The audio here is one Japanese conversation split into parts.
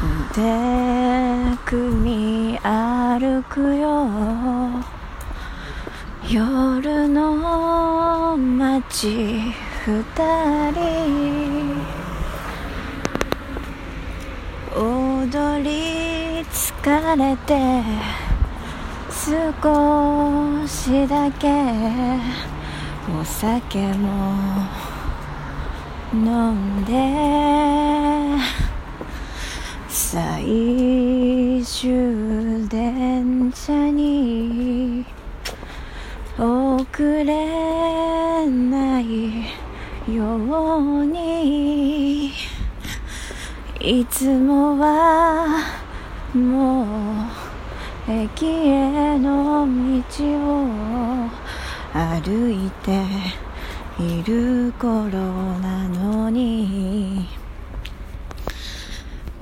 腕組み歩くよ。夜の街二人。踊り疲れて少しだけお酒も飲んで。最終電車に遅れないようにいつもはもう駅への道を歩いている頃なのに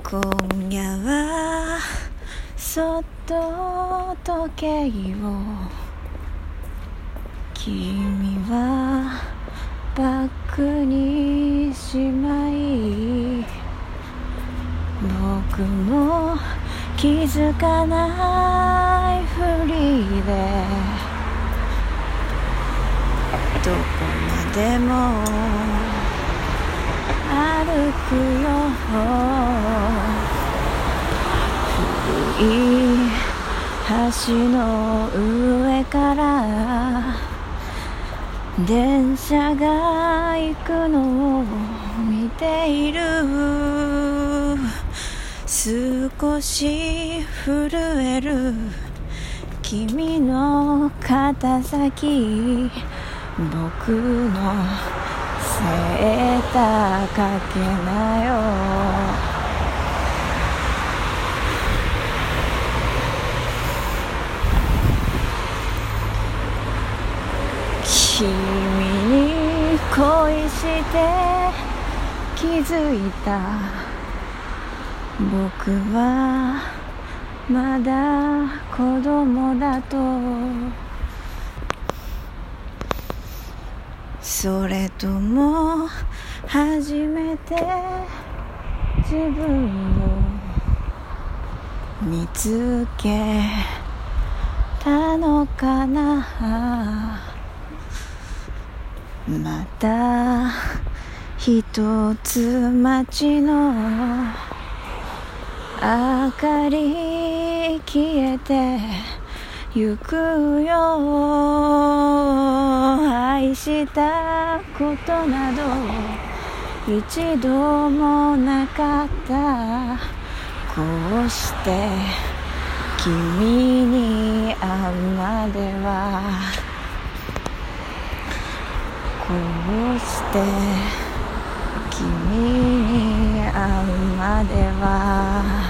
今夜はそっと時計を君はバッグにしまい僕も気づかないふりでどこまでも歩くよ。古い橋の上から電車が行くのを見ている。少し震える君の肩先。僕のセーターかけなよ。君に恋して気づいた僕はまだ子供だと。それとも初めて自分を見つけたのかな。また一つ街の明かり消えてゆくよ。愛したことなど一度もなかった。こうして君に会うまでは。うして君に会うまでは。